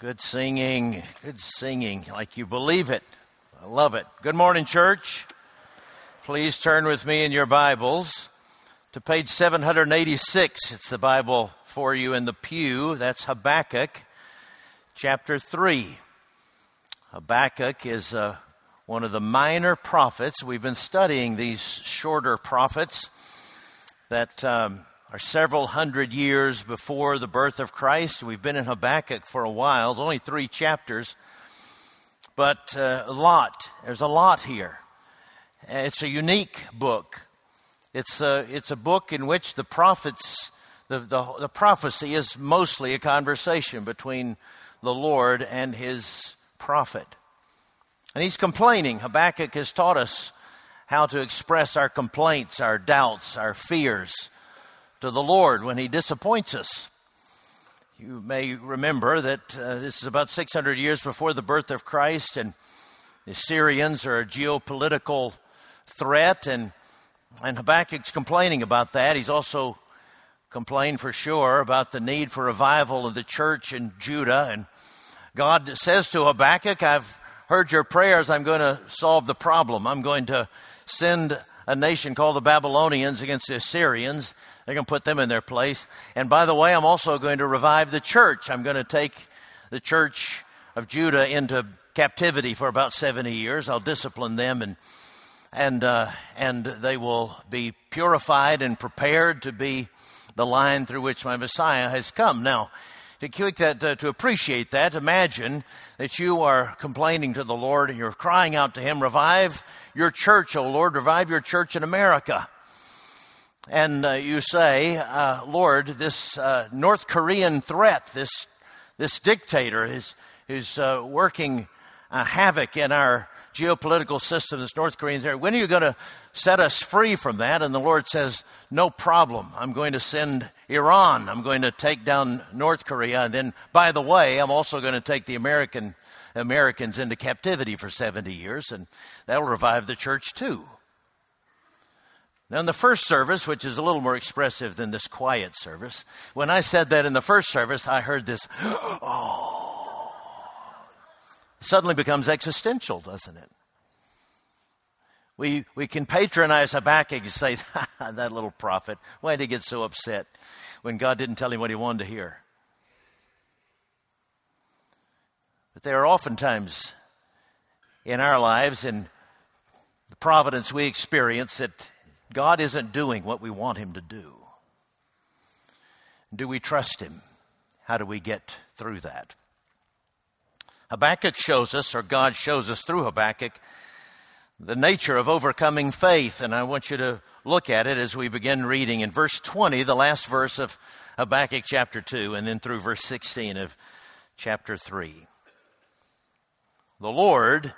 Good singing. Good singing. Like you believe it. I love it. Good morning, church. Please turn with me in your Bibles to page 786. It's the Bible for you in the pew. That's Habakkuk chapter 3. Habakkuk is uh, one of the minor prophets. We've been studying these shorter prophets that. Um, are several hundred years before the birth of Christ. We've been in Habakkuk for a while. It's only three chapters, but uh, a lot. There's a lot here. It's a unique book. It's a, it's a book in which the prophets, the, the, the prophecy is mostly a conversation between the Lord and his prophet. And he's complaining. Habakkuk has taught us how to express our complaints, our doubts, our fears to the Lord when He disappoints us. You may remember that uh, this is about 600 years before the birth of Christ, and the Assyrians are a geopolitical threat, and, and Habakkuk's complaining about that. He's also complained for sure about the need for revival of the church in Judah. And God says to Habakkuk, I've heard your prayers. I'm going to solve the problem. I'm going to send a nation called the Babylonians against the Assyrians. They're going to put them in their place. And by the way, I'm also going to revive the church. I'm going to take the church of Judah into captivity for about 70 years. I'll discipline them and and uh, and they will be purified and prepared to be the line through which my Messiah has come. Now, to that, uh, to appreciate that, imagine that you are complaining to the Lord and you're crying out to Him, "Revive your church, O Lord! Revive your church in America." And uh, you say, uh, Lord, this uh, North Korean threat, this, this dictator is, is uh, working uh, havoc in our geopolitical system, this North Korean threat. When are you going to set us free from that? And the Lord says, No problem. I'm going to send Iran. I'm going to take down North Korea. And then, by the way, I'm also going to take the American Americans into captivity for 70 years, and that'll revive the church too. Now, in the first service, which is a little more expressive than this quiet service, when I said that in the first service, I heard this, oh. Suddenly becomes existential, doesn't it? We, we can patronize Habakkuk and say, that little prophet, why did he get so upset when God didn't tell him what he wanted to hear? But there are oftentimes in our lives, in the providence we experience, that God isn't doing what we want Him to do. Do we trust Him? How do we get through that? Habakkuk shows us, or God shows us through Habakkuk, the nature of overcoming faith. And I want you to look at it as we begin reading in verse 20, the last verse of Habakkuk chapter 2, and then through verse 16 of chapter 3. The Lord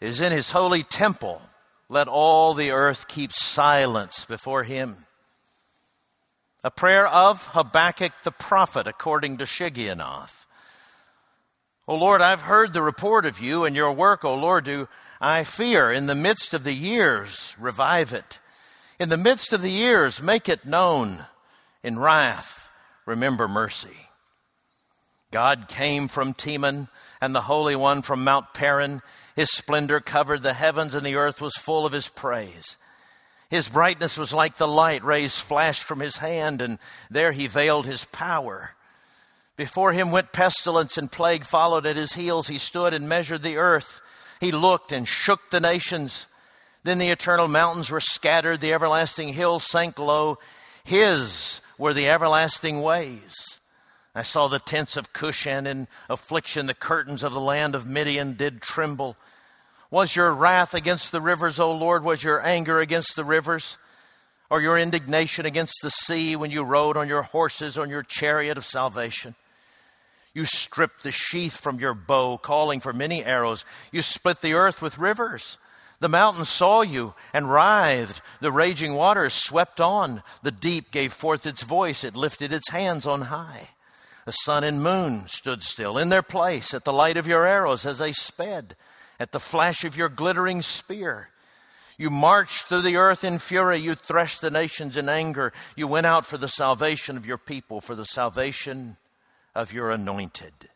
is in his holy temple. Let all the earth keep silence before him. A prayer of Habakkuk the prophet, according to Shigionoth. O Lord, I've heard the report of you and your work, O Lord, do I fear. In the midst of the years, revive it. In the midst of the years, make it known. In wrath, remember mercy. God came from Teman and the Holy One from Mount Paran. His splendor covered the heavens, and the earth was full of his praise. His brightness was like the light rays flashed from his hand, and there he veiled his power. Before him went pestilence, and plague followed at his heels. He stood and measured the earth. He looked and shook the nations. Then the eternal mountains were scattered, the everlasting hills sank low. His were the everlasting ways. I saw the tents of Cushan in affliction. The curtains of the land of Midian did tremble. Was your wrath against the rivers, O Lord? Was your anger against the rivers? Or your indignation against the sea when you rode on your horses on your chariot of salvation? You stripped the sheath from your bow, calling for many arrows. You split the earth with rivers. The mountains saw you and writhed. The raging waters swept on. The deep gave forth its voice. It lifted its hands on high. The sun and moon stood still in their place at the light of your arrows as they sped, at the flash of your glittering spear. You marched through the earth in fury. You threshed the nations in anger. You went out for the salvation of your people, for the salvation of your anointed.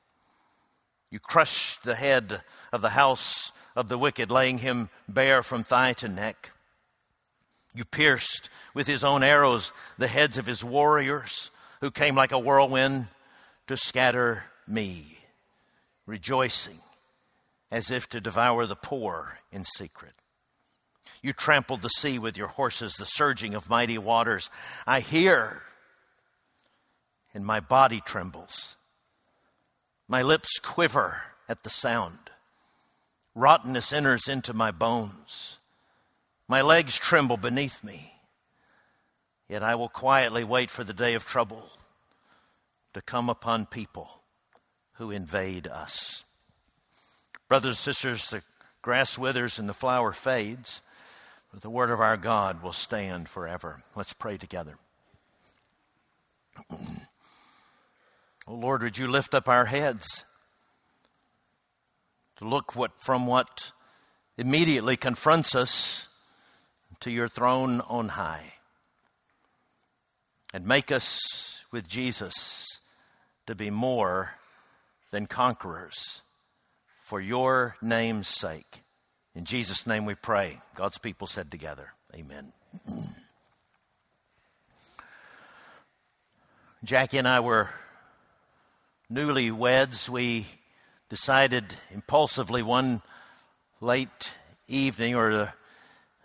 You crushed the head of the house of the wicked, laying him bare from thigh to neck. You pierced with his own arrows the heads of his warriors, who came like a whirlwind to scatter me, rejoicing as if to devour the poor in secret. You trampled the sea with your horses, the surging of mighty waters. I hear, and my body trembles. My lips quiver at the sound. Rottenness enters into my bones. My legs tremble beneath me. Yet I will quietly wait for the day of trouble to come upon people who invade us. Brothers and sisters, the grass withers and the flower fades, but the word of our God will stand forever. Let's pray together. oh Lord, would you lift up our heads to look what, from what immediately confronts us to your throne on high and make us with Jesus to be more than conquerors for your name's sake. In Jesus' name we pray. God's people said together, Amen. Jackie and I were newlyweds. We decided impulsively one late evening or uh,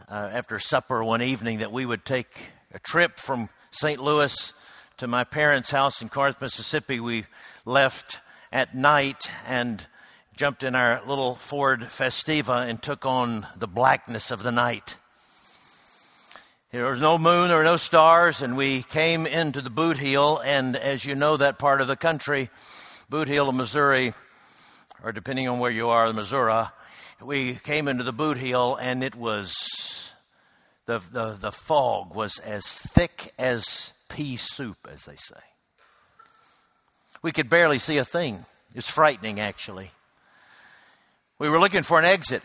after supper one evening that we would take a trip from St. Louis to my parents' house in Corinth, Mississippi. We left at night and jumped in our little Ford Festiva and took on the blackness of the night. There was no moon or no stars, and we came into the boot heel. And as you know, that part of the country, boot heel of Missouri, or depending on where you are, Missouri, we came into the boot heel, and it was the, the, the fog was as thick as pea soup, as they say. We could barely see a thing. It's frightening, actually. We were looking for an exit.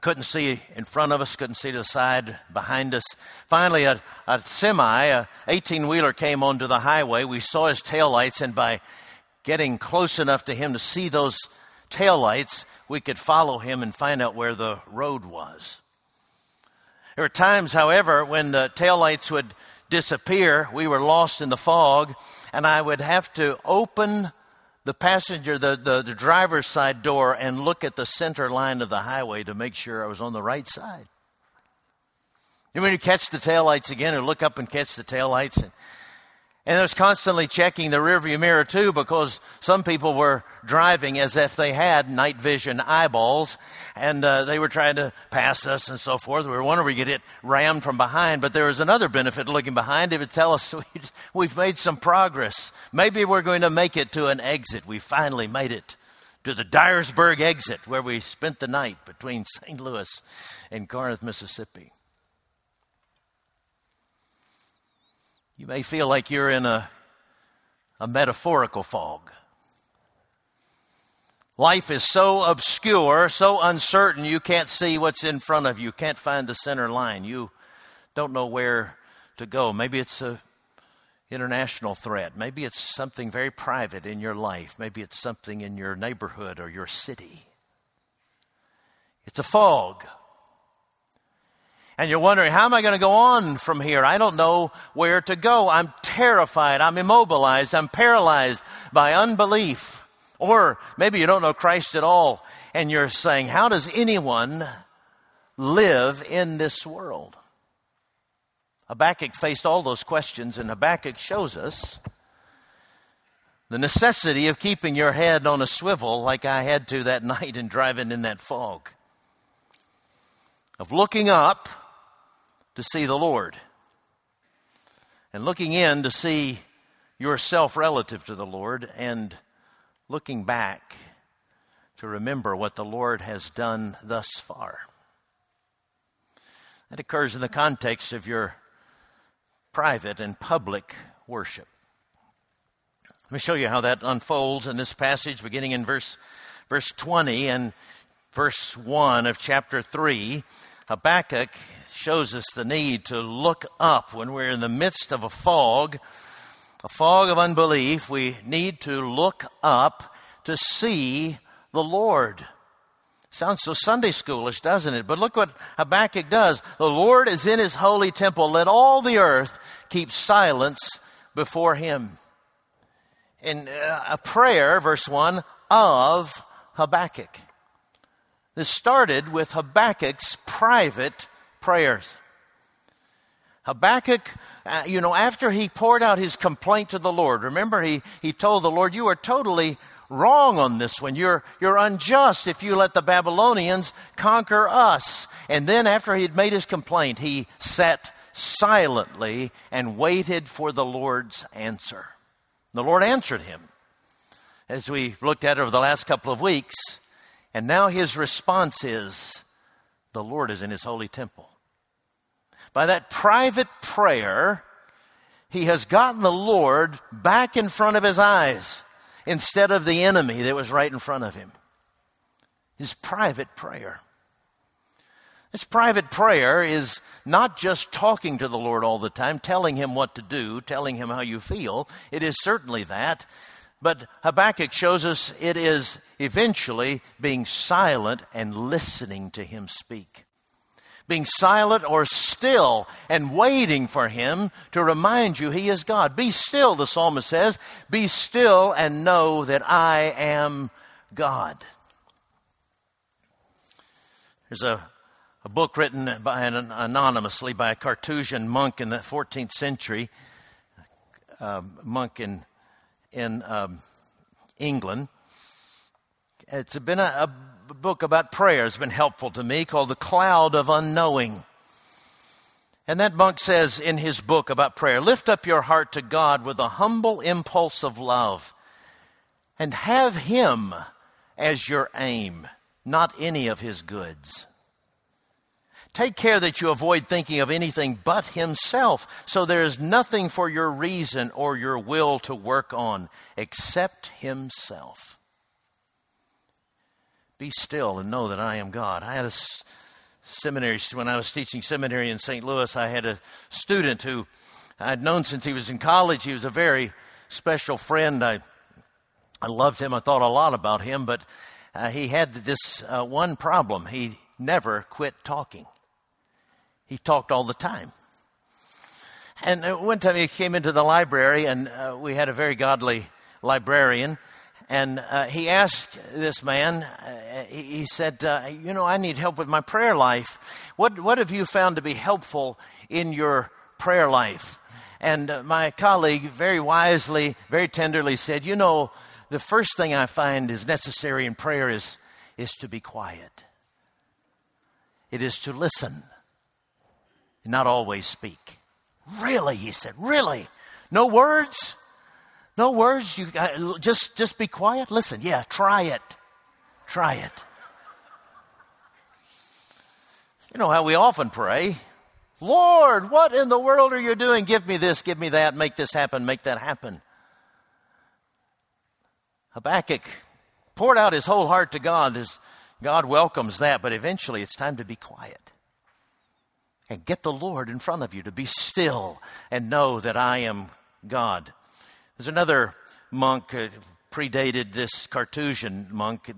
Couldn't see in front of us, couldn't see to the side behind us. Finally, a, a semi, a 18 wheeler came onto the highway. We saw his taillights, and by getting close enough to him to see those taillights, we could follow him and find out where the road was. There were times, however, when the taillights would disappear, we were lost in the fog, and I would have to open the passenger, the, the, the driver's side door, and look at the center line of the highway to make sure I was on the right side. And when you catch the taillights again, or look up and catch the taillights, and and I was constantly checking the rearview mirror too because some people were driving as if they had night vision eyeballs and uh, they were trying to pass us and so forth. We were wondering if we get it rammed from behind, but there was another benefit looking behind. It would tell us we've made some progress. Maybe we're going to make it to an exit. We finally made it to the Dyersburg exit where we spent the night between St. Louis and Corinth, Mississippi. You may feel like you're in a, a metaphorical fog. Life is so obscure, so uncertain, you can't see what's in front of you. Can't find the center line. You don't know where to go. Maybe it's a international threat. Maybe it's something very private in your life. Maybe it's something in your neighborhood or your city. It's a fog and you're wondering, how am I going to go on from here? I don't know where to go. I'm terrified. I'm immobilized. I'm paralyzed by unbelief. Or maybe you don't know Christ at all and you're saying, how does anyone live in this world? Habakkuk faced all those questions, and Habakkuk shows us the necessity of keeping your head on a swivel like I had to that night in driving in that fog, of looking up to see the Lord and looking in to see yourself relative to the Lord and looking back to remember what the Lord has done thus far. That occurs in the context of your private and public worship. Let me show you how that unfolds in this passage, beginning in verse, verse 20 and verse 1 of chapter 3. Habakkuk shows us the need to look up when we're in the midst of a fog, a fog of unbelief. We need to look up to see the Lord. Sounds so Sunday schoolish, doesn't it? But look what Habakkuk does. The Lord is in his holy temple. Let all the earth keep silence before him. In uh, a prayer, verse 1, of Habakkuk. This started with Habakkuk's private prayers. Habakkuk, uh, you know, after he poured out his complaint to the Lord, remember he, he told the Lord, You are totally wrong on this one. You're, you're unjust if you let the Babylonians conquer us. And then, after he had made his complaint, he sat silently and waited for the Lord's answer. The Lord answered him, as we looked at over the last couple of weeks. And now his response is, The Lord is in his holy temple. By that private prayer, he has gotten the Lord back in front of his eyes instead of the enemy that was right in front of him. His private prayer. This private prayer is not just talking to the Lord all the time, telling him what to do, telling him how you feel. It is certainly that. But Habakkuk shows us it is eventually being silent and listening to him speak being silent or still and waiting for him to remind you he is God. Be still, the psalmist says. Be still and know that I am God. There's a, a book written by an, anonymously by a Carthusian monk in the 14th century, uh, monk in, in um, England. It's been a, a book about prayer has been helpful to me called The Cloud of Unknowing. And that monk says in his book about prayer lift up your heart to God with a humble impulse of love and have Him as your aim, not any of His goods. Take care that you avoid thinking of anything but Himself, so there is nothing for your reason or your will to work on except Himself. Be still and know that I am God. I had a seminary, when I was teaching seminary in St. Louis, I had a student who I'd known since he was in college. He was a very special friend. I, I loved him. I thought a lot about him, but uh, he had this uh, one problem. He never quit talking. He talked all the time. And uh, one time he came into the library, and uh, we had a very godly librarian, and uh, he asked this man, uh, he, said, uh, You know, I need help with my prayer life. What, what have you found to be helpful in your prayer life? And uh, my colleague very wisely, very tenderly said, You know, the first thing I find is necessary in prayer is, is to be quiet, it is to listen, and not always speak. Really, he said, Really? No words? No words. You uh, just just be quiet. Listen. Yeah, try it. Try it. You know how we often pray. Lord, what in the world are you doing? Give me this, give me that, make this happen, make that happen. Habakkuk poured out his whole heart to God. There's, God welcomes that, but eventually it's time to be quiet and get the Lord in front of you to be still and know that I am God. There's another monk, uh, predated this Carthusian monk,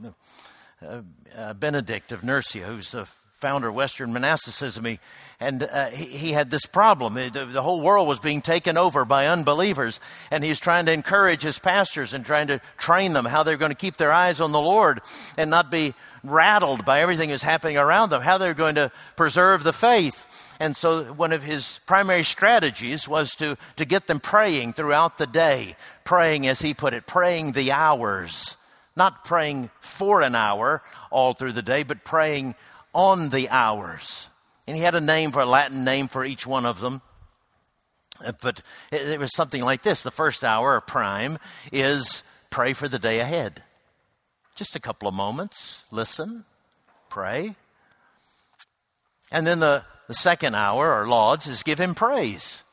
uh, uh, Benedict of Nursia, who's the founder of Western monasticism. And uh, he, he, had this problem. The, the, whole world was being taken over by unbelievers, and he's trying to encourage his pastors and trying to train them how they're going to keep their eyes on the Lord and not be rattled by everything that's happening around them, how they're going to preserve the faith. And so one of his primary strategies was to, to get them praying throughout the day, praying, as he put it, praying the hours. Not praying for an hour all through the day, but praying on the hours. And he had a name for a Latin name for each one of them. Uh, but it, was something like this the first hour, or prime, is pray for the day ahead. Just a couple of moments, listen, pray. And then the the second hour, or lauds, is give him praise.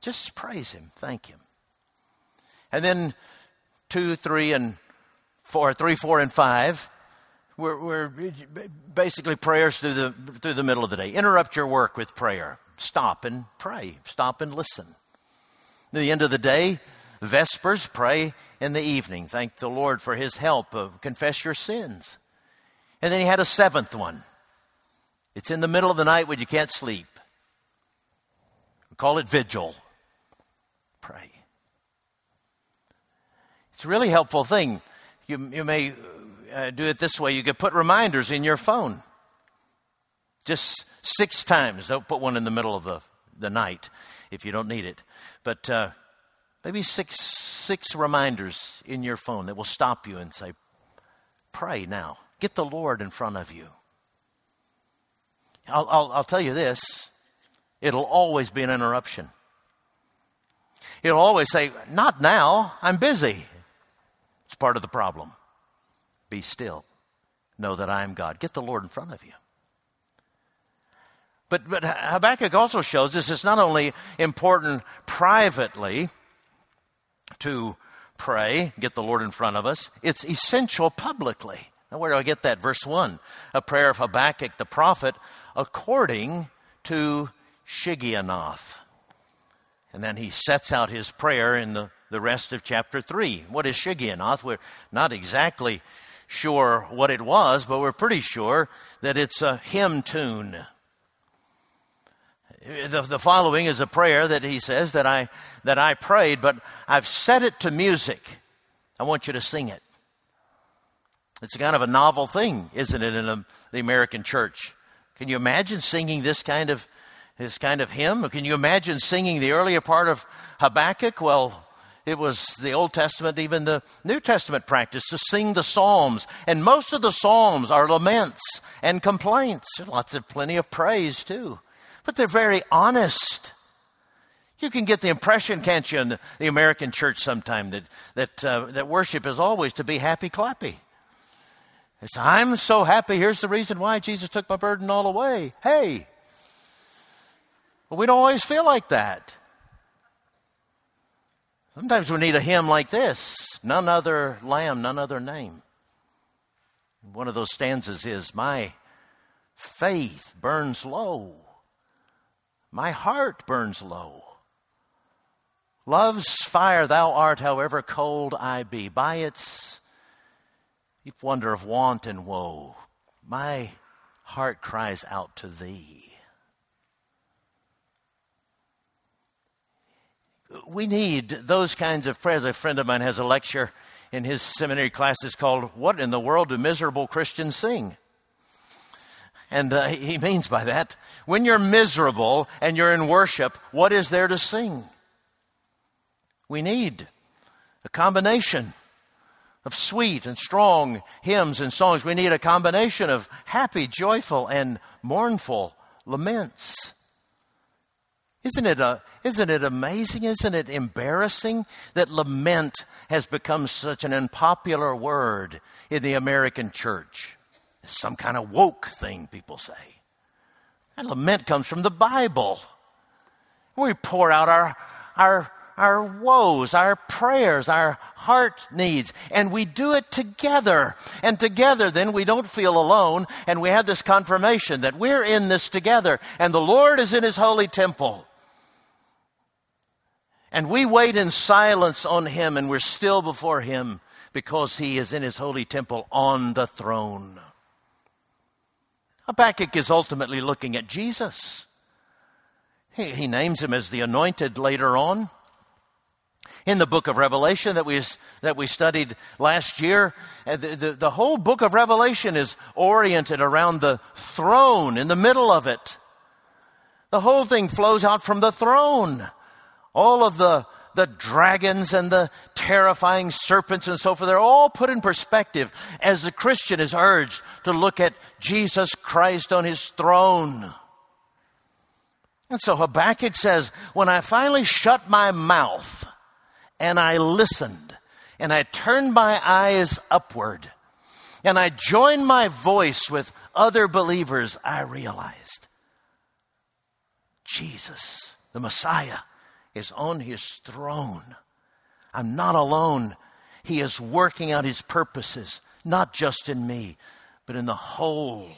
Just praise him, thank him. And then two, three, and four, three, four, and five, we're, we're basically prayers through the, through the middle of the day. Interrupt your work with prayer. Stop and pray. Stop and listen. At the end of the day, Vespers, pray in the evening. Thank the Lord for his help. Uh, confess your sins. And then he had a seventh one. It's in the middle of the night when you can't sleep. We call it vigil. Pray. It's a really helpful thing. You, you may uh, do it this way you could put reminders in your phone. Just six times. Don't put one in the middle of the, the night if you don't need it. But uh, maybe six, six reminders in your phone that will stop you and say, Pray now. Get the Lord in front of you. I'll, I'll, I'll tell you this it'll always be an interruption. It'll always say, Not now, I'm busy. It's part of the problem. Be still. Know that I am God. Get the Lord in front of you. But, but Habakkuk also shows us it's not only important privately to pray, get the Lord in front of us, it's essential publicly. Now, where do I get that? Verse 1 A prayer of Habakkuk the prophet according to Shigionoth. And then he sets out his prayer in the, the rest of chapter 3. What is Shigionoth? We're not exactly sure what it was, but we're pretty sure that it's a hymn tune. The, the following is a prayer that he says that I, that I prayed, but I've set it to music. I want you to sing it. It's kind of a novel thing, isn't it, in a, the American church? Can you imagine singing this kind of this kind of hymn? Can you imagine singing the earlier part of Habakkuk? Well, it was the Old Testament, even the New Testament practice to sing the Psalms. And most of the Psalms are laments and complaints. Lots of plenty of praise, too but they're very honest. You can get the impression, can't you, in the, American church sometime that, that, uh, that worship is always to be happy clappy. It's, I'm so happy. Here's the reason why Jesus took my burden all away. Hey. But we don't always feel like that. Sometimes we need a hymn like this None other lamb, none other name. One of those stanzas is My faith burns low my heart burns low. Love's fire thou art, however cold I be. By its deep wonder of want and woe, my heart cries out to thee. We need those kinds of prayers. A friend of mine has a lecture in his seminary classes called What in the World Do Miserable Christians Sing? And uh, he means by that, when you're miserable and you're in worship, what is there to sing? We need a combination of sweet and strong hymns and songs. We need a combination of happy, joyful, and mournful laments. Isn't it, a, isn't it amazing? Isn't it embarrassing that lament has become such an unpopular word in the American church? It's some kind of woke thing, people say. And lament comes from the Bible. We pour out our, our, our woes, our prayers, our heart needs, and we do it together. And together, then we don't feel alone, and we have this confirmation that we're in this together, and the Lord is in His holy temple. And we wait in silence on Him, and we're still before Him because He is in His holy temple on the throne. Habakkuk is ultimately looking at Jesus. He, he names him as the anointed later on. In the book of Revelation that we, that we studied last year, uh, the, the, the whole book of Revelation is oriented around the throne in the middle of it. The whole thing flows out from the throne. All of the the dragons and the terrifying serpents and so forth, they're all put in perspective as the Christian is urged to look at Jesus Christ on his throne. And so Habakkuk says, When I finally shut my mouth and I listened and I turned my eyes upward and I joined my voice with other believers, I realized Jesus, the Messiah, is on his throne. I'm not alone. He is working out his purposes, not just in me, but in the whole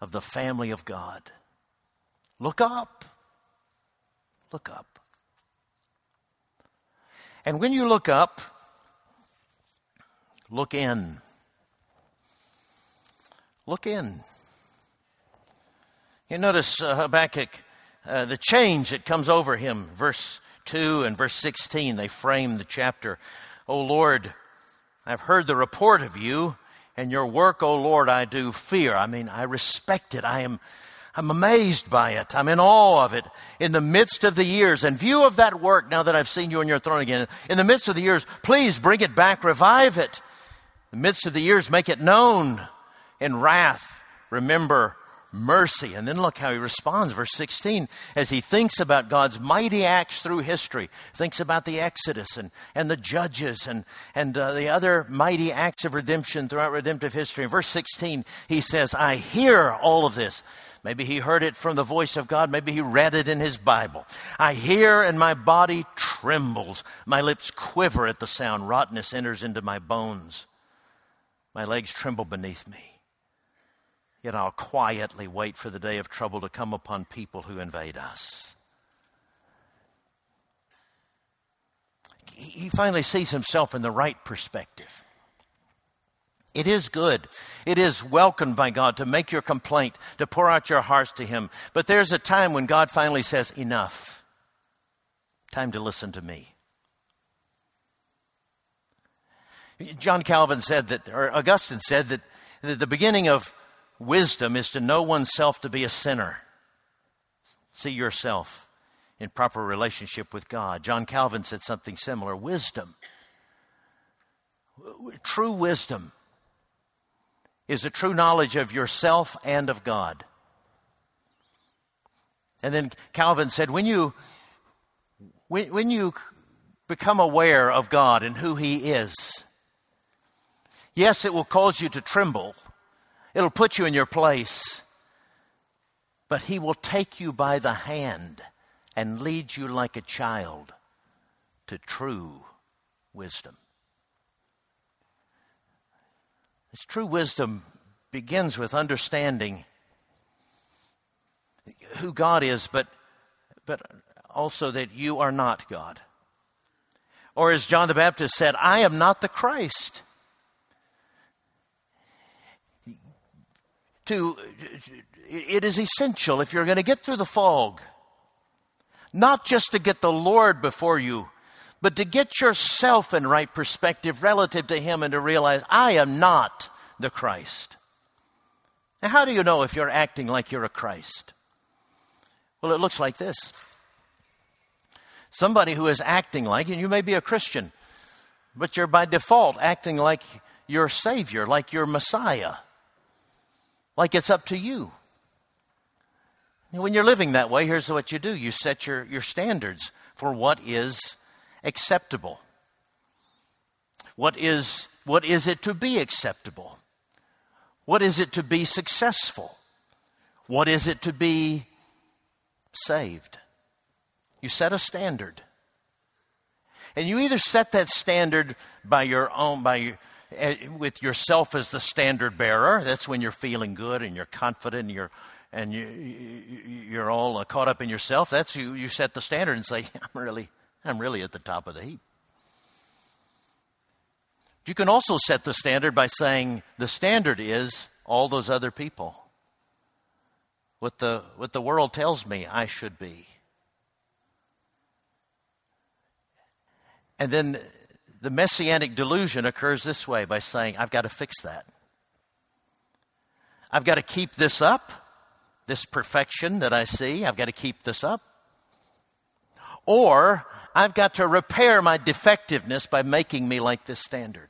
of the family of God. Look up. Look up. And when you look up, look in. Look in. You notice uh, Habakkuk, uh, the change that comes over him. Verse 2 and verse 16, they frame the chapter. O Lord, I've heard the report of you, and your work, O Lord, I do fear. I mean, I respect it. I am I'm amazed by it. I'm in awe of it. In the midst of the years, in view of that work, now that I've seen you on your throne again, in the midst of the years, please bring it back, revive it. In the midst of the years, make it known. In wrath, remember mercy. And then look how he responds, verse 16, as he thinks about God's mighty acts through history, thinks about the Exodus and, and the Judges and, and uh, the other mighty acts of redemption throughout redemptive history. In verse 16, he says, I hear all of this. Maybe he heard it from the voice of God. Maybe he read it in his Bible. I hear and my body trembles. My lips quiver at the sound. Rottenness enters into my bones. My legs tremble beneath me. Yet I'll quietly wait for the day of trouble to come upon people who invade us. He finally sees himself in the right perspective. It is good. It is welcomed by God to make your complaint, to pour out your hearts to Him. But there's a time when God finally says, Enough. Time to listen to me. John Calvin said that, or Augustine said that, that the beginning of wisdom is to know oneself to be a sinner. See yourself in proper relationship with God. John Calvin said something similar. Wisdom, true wisdom is a true knowledge of yourself and of God. And then Calvin said, when you, when, when you become aware of God and who He is, yes, it will cause you to tremble, it'll put you in your place, but He will take you by the hand and lead you like a child to true wisdom. This true wisdom begins with understanding who God is, but, but also that you are not God. Or as John the Baptist said, I am not the Christ. To, it is essential if you're going to get through the fog, not just to get the Lord before you, but to get yourself in right perspective relative to Him and to realize, I am not the Christ. Now, how do you know if you're acting like you're a Christ? Well, it looks like this somebody who is acting like, and you may be a Christian, but you're by default acting like your Savior, like your Messiah, like it's up to you. When you're living that way, here's what you do you set your, your standards for what is acceptable. What is, what is it to be acceptable? What is it to be successful? What is it to be saved? You set a standard. And you either set that standard by your own, by your, with yourself as the standard bearer. That's when you're feeling good and you're confident and you're, and you, you're all uh, caught up in yourself. That's you. You set the standard and say, "I'm really, I'm really at the top of the heap." You can also set the standard by saying the standard is all those other people. What the, what the world tells me I should be. And then the messianic delusion occurs this way by saying, I've got to fix that. I've got to keep this up, this perfection that I see. I've got to keep this up. Or I've got to repair my defectiveness by making me like this standard.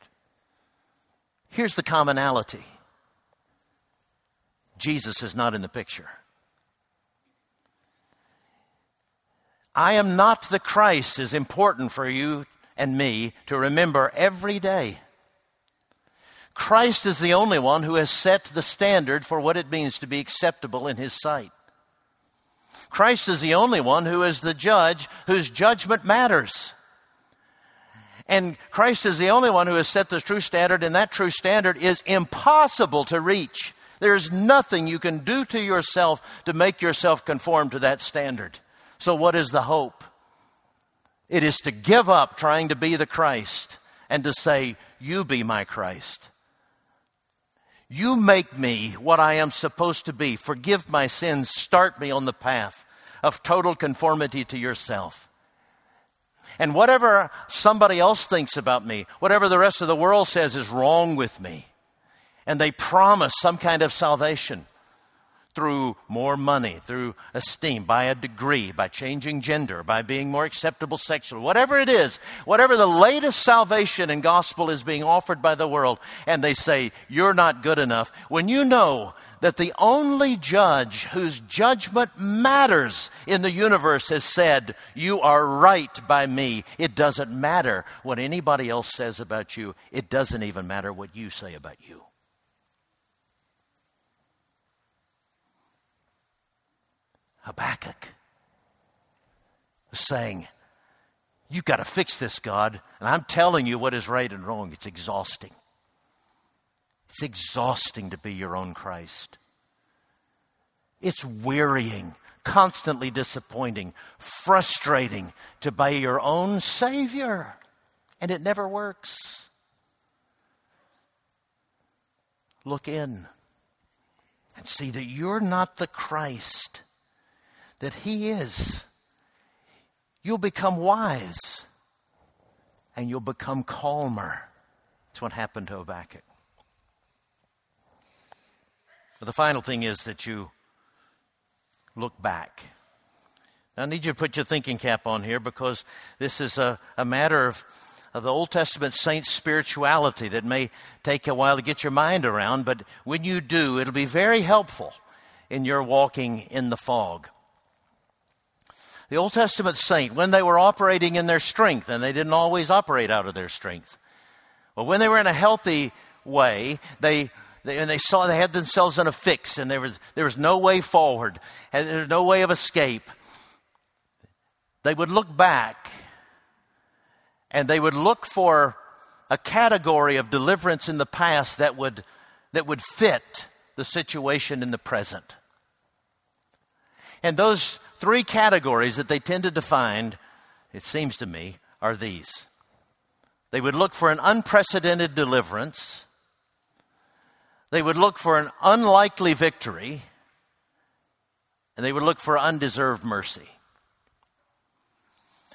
Here's the commonality Jesus is not in the picture. I am not the Christ is important for you and me to remember every day. Christ is the only one who has set the standard for what it means to be acceptable in His sight. Christ is the only one who is the judge whose judgment matters. And Christ is the only one who has set the true standard, and that true standard is impossible to reach. There's nothing you can do to yourself to make yourself conform to that standard. So, what is the hope? It is to give up trying to be the Christ and to say, You be my Christ. You make me what I am supposed to be. Forgive my sins. Start me on the path of total conformity to yourself. And whatever somebody else thinks about me, whatever the rest of the world says is wrong with me, and they promise some kind of salvation through more money, through esteem, by a degree, by changing gender, by being more acceptable sexually, whatever it is, whatever the latest salvation and gospel is being offered by the world, and they say, You're not good enough, when you know that the only judge whose judgment matters in the universe has said, You are right by me. It doesn't matter what anybody else says about you, it doesn't even matter what you say about you. Habakkuk saying, You've got to fix this, God. And I'm telling you what is right and wrong. It's exhausting. It's exhausting to be your own Christ. It's wearying, constantly disappointing, frustrating to be your own Savior. And it never works. Look in and see that you're not the Christ that He is. You'll become wise and you'll become calmer. That's what happened to Habakkuk. But the final thing is that you look back. Now, I need you to put your thinking cap on here because this is a, a matter of, of the Old Testament saints' spirituality that may take a while to get your mind around, but when you do, it'll be very helpful in your walking in the fog. The Old Testament saint, when they were operating in their strength, and they didn't always operate out of their strength, but when they were in a healthy way, they, they and they saw they had themselves in a fix, and there was there was no way forward, and there was no way of escape. They would look back, and they would look for a category of deliverance in the past that would that would fit the situation in the present. And those three categories that they tended to find, it seems to me, are these. They would look for an unprecedented deliverance, they would look for an unlikely victory, and they would look for undeserved mercy.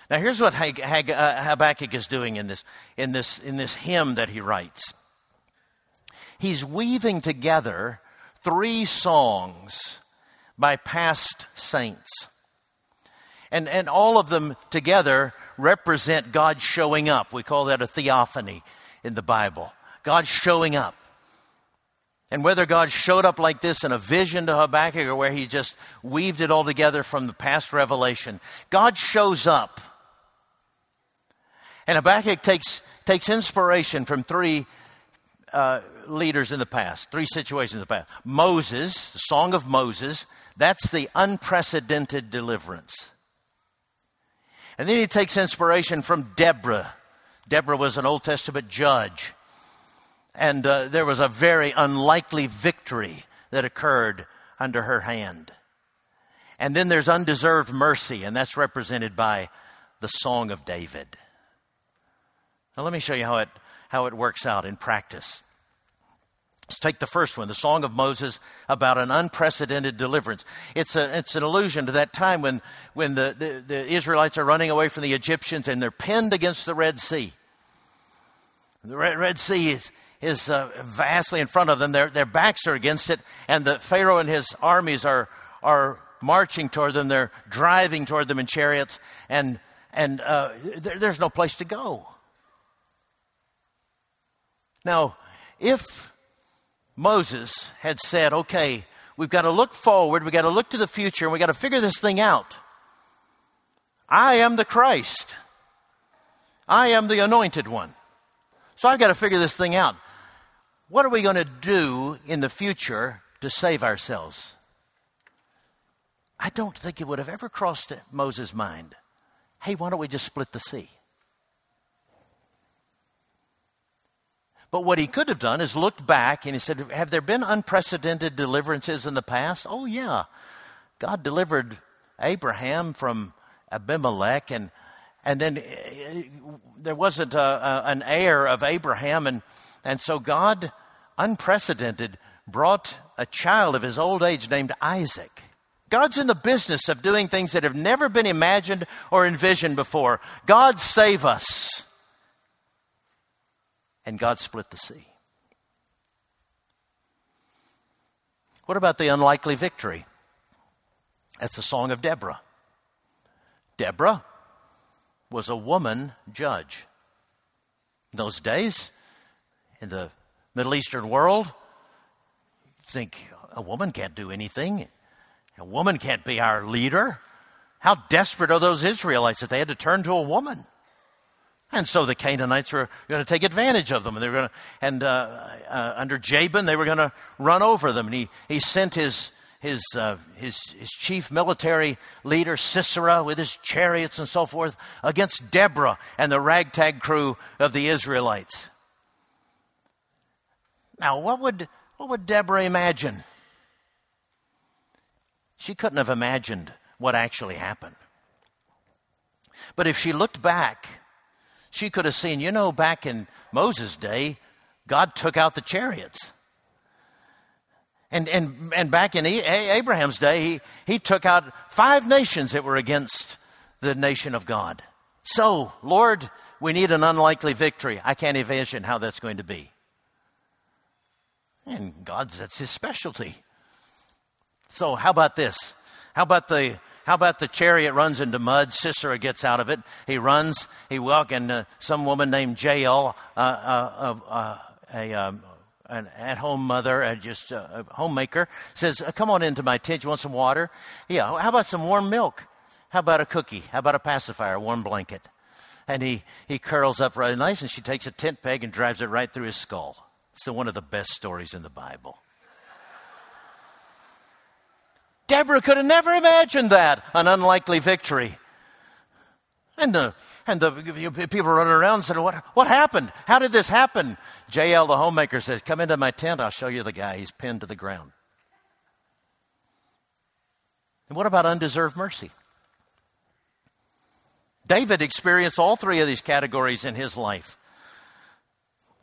Now, here's what uh, Habakkuk is doing in this, in, this, in this hymn that he writes. He's weaving together three songs by past saints. And, and all of them together represent God showing up. We call that a theophany in the Bible. God showing up. And whether God showed up like this in a vision to Habakkuk or where he just weaved it all together from the past revelation, God shows up. And Habakkuk takes, takes inspiration from three uh, leaders in the past, three situations in the past. Moses, the Song of Moses, that's the unprecedented deliverance. And then he takes inspiration from Deborah. Deborah was an Old Testament judge. And uh, there was a very unlikely victory that occurred under her hand. And then there's undeserved mercy, and that's represented by the Song of David. Now, let me show you how it, how it works out in practice. Let's take the first one, the Song of Moses about an unprecedented deliverance. It's, a, it's an allusion to that time when, when the, the, the Israelites are running away from the Egyptians and they're pinned against the Red Sea. The Red, Red Sea is, is uh, vastly in front of them. Their, their backs are against it, and the Pharaoh and his armies are, are marching toward them. They're driving toward them in chariots, and, and uh, there, there's no place to go. Now, if Moses had said, okay, we've got to look forward, we've got to look to the future, and we've got to figure this thing out. I am the Christ. I am the anointed one. So I've got to figure this thing out. What are we going to do in the future to save ourselves? I don't think it would have ever crossed Moses' mind. Hey, why don't we just split the sea? But what he could have done is looked back and he said, Have there been unprecedented deliverances in the past? Oh, yeah. God delivered Abraham from Abimelech and, And then uh, there wasn't a, a, an heir of Abraham, and, and so God, unprecedented, brought a child of his old age named Isaac. God's in the business of doing things that have never been imagined or envisioned before. God save us. And God split the sea. What about the unlikely victory? That's the song of Deborah. Deborah was a woman judge. In those days, in the Middle Eastern world, think a woman can't do anything. A woman can't be our leader. How desperate are those Israelites that they had to turn to a woman? And so the Canaanites were going to take advantage of them, and they were going to, and uh, uh, under Jabin they were going to run over them. And he he sent his his, uh, his, his chief military leader, Sisera, with his chariots and so forth, against Deborah and the ragtag crew of the Israelites. Now, what would, what would Deborah imagine? She couldn't have imagined what actually happened. But if she looked back, she could have seen, you know, back in Moses' day, God took out the chariots. And, and, and back in Abraham's day, he, he took out five nations that were against the nation of God. So, Lord, we need an unlikely victory. I can't imagine how that's going to be. And God's, that's his specialty. So how about this? How about the how about the chariot runs into mud? Sisera gets out of it. He runs. He walks, uh, some woman named Jael, uh, uh, uh a um, an at-home mother, uh, just a homemaker, says, uh, "Come on into my tent. You want some water? Yeah. How about some warm milk? How about a cookie? How about a pacifier? A warm blanket?" And he he curls up right nice, and she takes a tent peg and drives it right through his skull. It's one of the best stories in the Bible. Deborah could have never imagined that, an unlikely victory. And the, and the people running around said, what, what happened? How did this happen? Jael, the homemaker, says, Come into my tent, I'll show you the guy. He's pinned to the ground. And what about undeserved mercy? David experienced all three of these categories in his life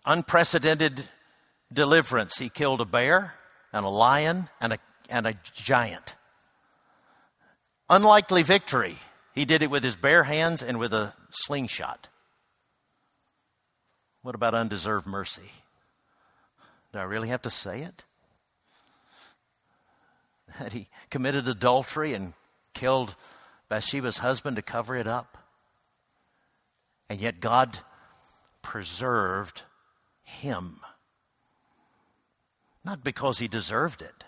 unprecedented deliverance. He killed a bear and a lion and a, and a giant. Unlikely victory. He did it with his bare hands and with a slingshot. What about undeserved mercy? Do I really have to say it? That he committed adultery and killed Bathsheba's husband to cover it up. And yet God preserved him. Not because he deserved it,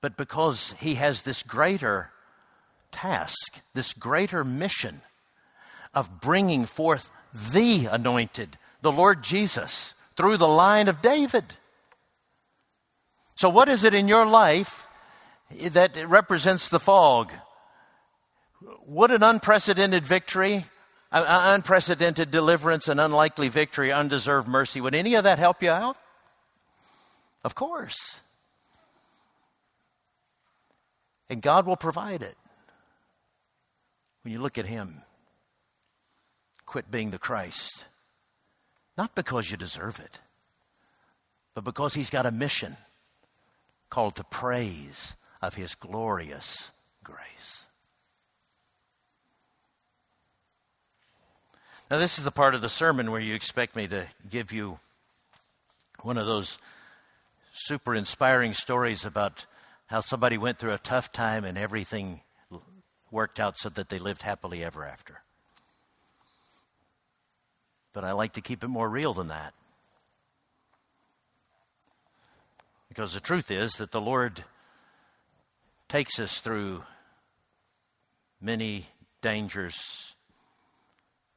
but because he has this greater task, this greater mission of bringing forth the anointed, the Lord Jesus, through the line of David. So, what is it in your life that represents the fog? What an unprecedented victory, unprecedented deliverance, an unlikely victory, undeserved mercy. Would any of that help you out? Of course. And God will provide it. When you look at Him, quit being the Christ. Not because you deserve it, but because He's got a mission called the praise of His glorious grace. Now, this is the part of the sermon where you expect me to give you one of those super inspiring stories about how somebody went through a tough time and everything worked out so that they lived happily ever after. But I like to keep it more real than that. Because the truth is that the Lord takes us through many dangers,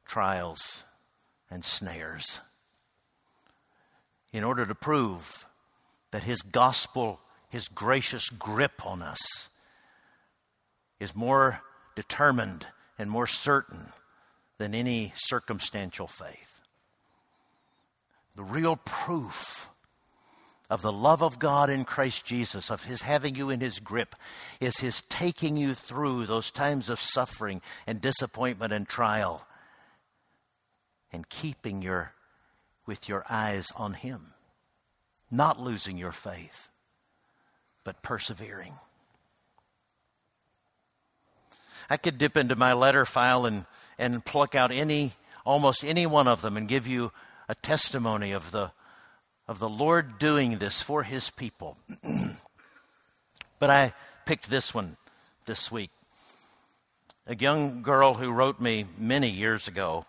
trials, and snares in order to prove that His gospel, His gracious grip on us, is more determined and more certain than any circumstantial faith. The real proof of the love of God in Christ Jesus, of His having you in His grip, is His taking you through those times of suffering and disappointment and trial and keeping your with your eyes on Him, not losing your faith, but persevering. I could dip into my letter file and, and pluck out any, almost any one of them and give you a testimony of the, of the Lord doing this for his people. but I picked this one this week. A young girl who wrote me many years ago.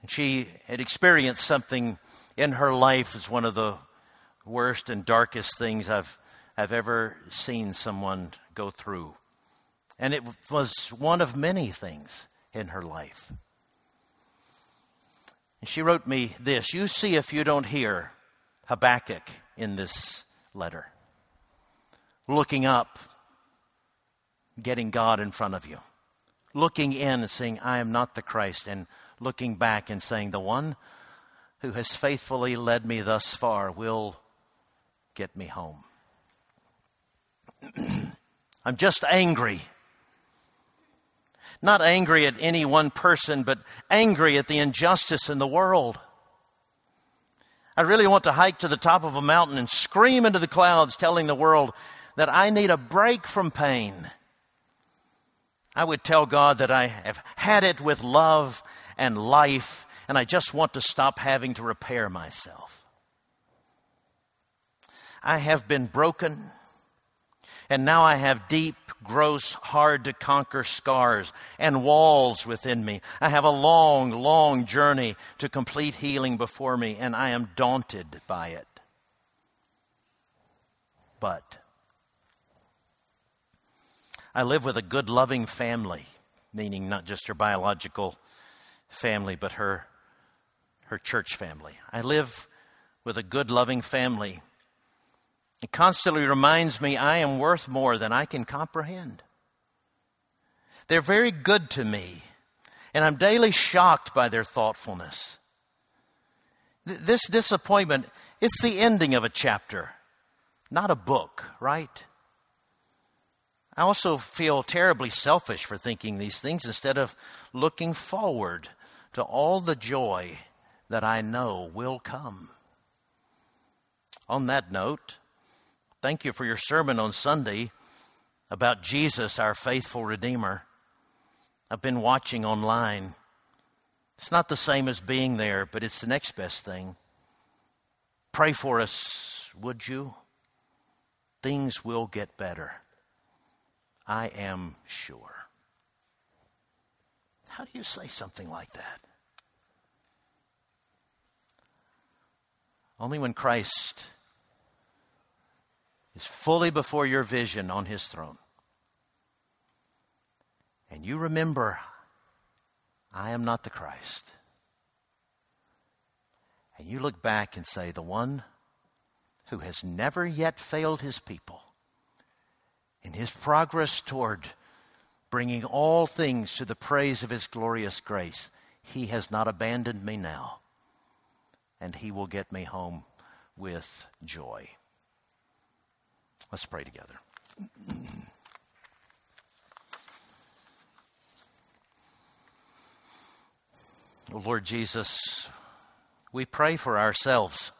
And she had experienced something in her life as one of the worst and darkest things I've, I've ever seen someone go through. And it was one of many things in her life. And she wrote me this You see if you don't hear Habakkuk in this letter. Looking up, getting God in front of you. Looking in and saying, I am not the Christ. And looking back and saying, The one who has faithfully led me thus far will get me home. I'm just angry not angry at any one person, but angry at the injustice in the world. I really want to hike to the top of a mountain and scream into the clouds, telling the world that I need a break from pain. I would tell God that I have had it with love and life, and I just want to stop having to repair myself. I have been broken and now I have deep, gross, hard to conquer scars and walls within me. I have a long, long journey to complete healing before me, and I am daunted by it. But I live with a good, loving family, meaning not just her biological family, but her, her church family. I live with a good, loving family it constantly reminds me I am worth more than I can comprehend. They're very good to me, and I'm daily shocked by their thoughtfulness. Th- this disappointment, it's the ending of a chapter, not a book, right? I also feel terribly selfish for thinking these things instead of looking forward to all the joy that I know will come. On that note, Thank you for your sermon on Sunday about Jesus, our faithful Redeemer. I've been watching online. It's not the same as being there, but it's the next best thing. Pray for us, would you? Things will get better. I am sure. How do you say something like that? Only when Christ is fully before your vision on his throne. And you remember, I am not the Christ. And you look back and say, the one who has never yet failed his people in his progress toward bringing all things to the praise of his glorious grace, he has not abandoned me now, and he will get me home with joy. Let's pray together. oh, Lord Jesus, we pray for ourselves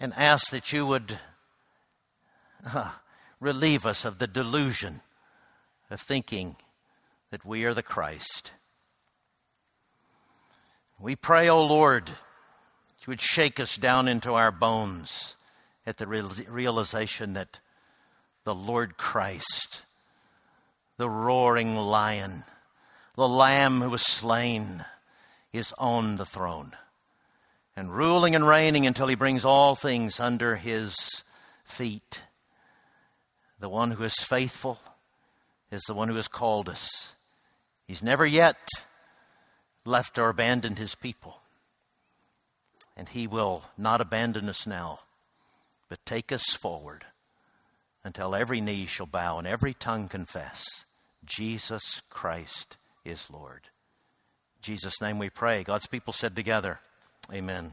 and ask that you would uh, relieve us of the delusion of thinking that we are the Christ. We pray, O oh Lord, would shake us down into our bones at the realization that the Lord Christ, the roaring lion, the lamb who was slain, is on the throne and ruling and reigning until he brings all things under his feet. The one who is faithful is the one who has called us. He's never yet left or abandoned his people and He will not abandon us now, but take us forward until every knee shall bow and every tongue confess Jesus Christ is Lord. In Jesus' name we pray. God's people said together, Amen.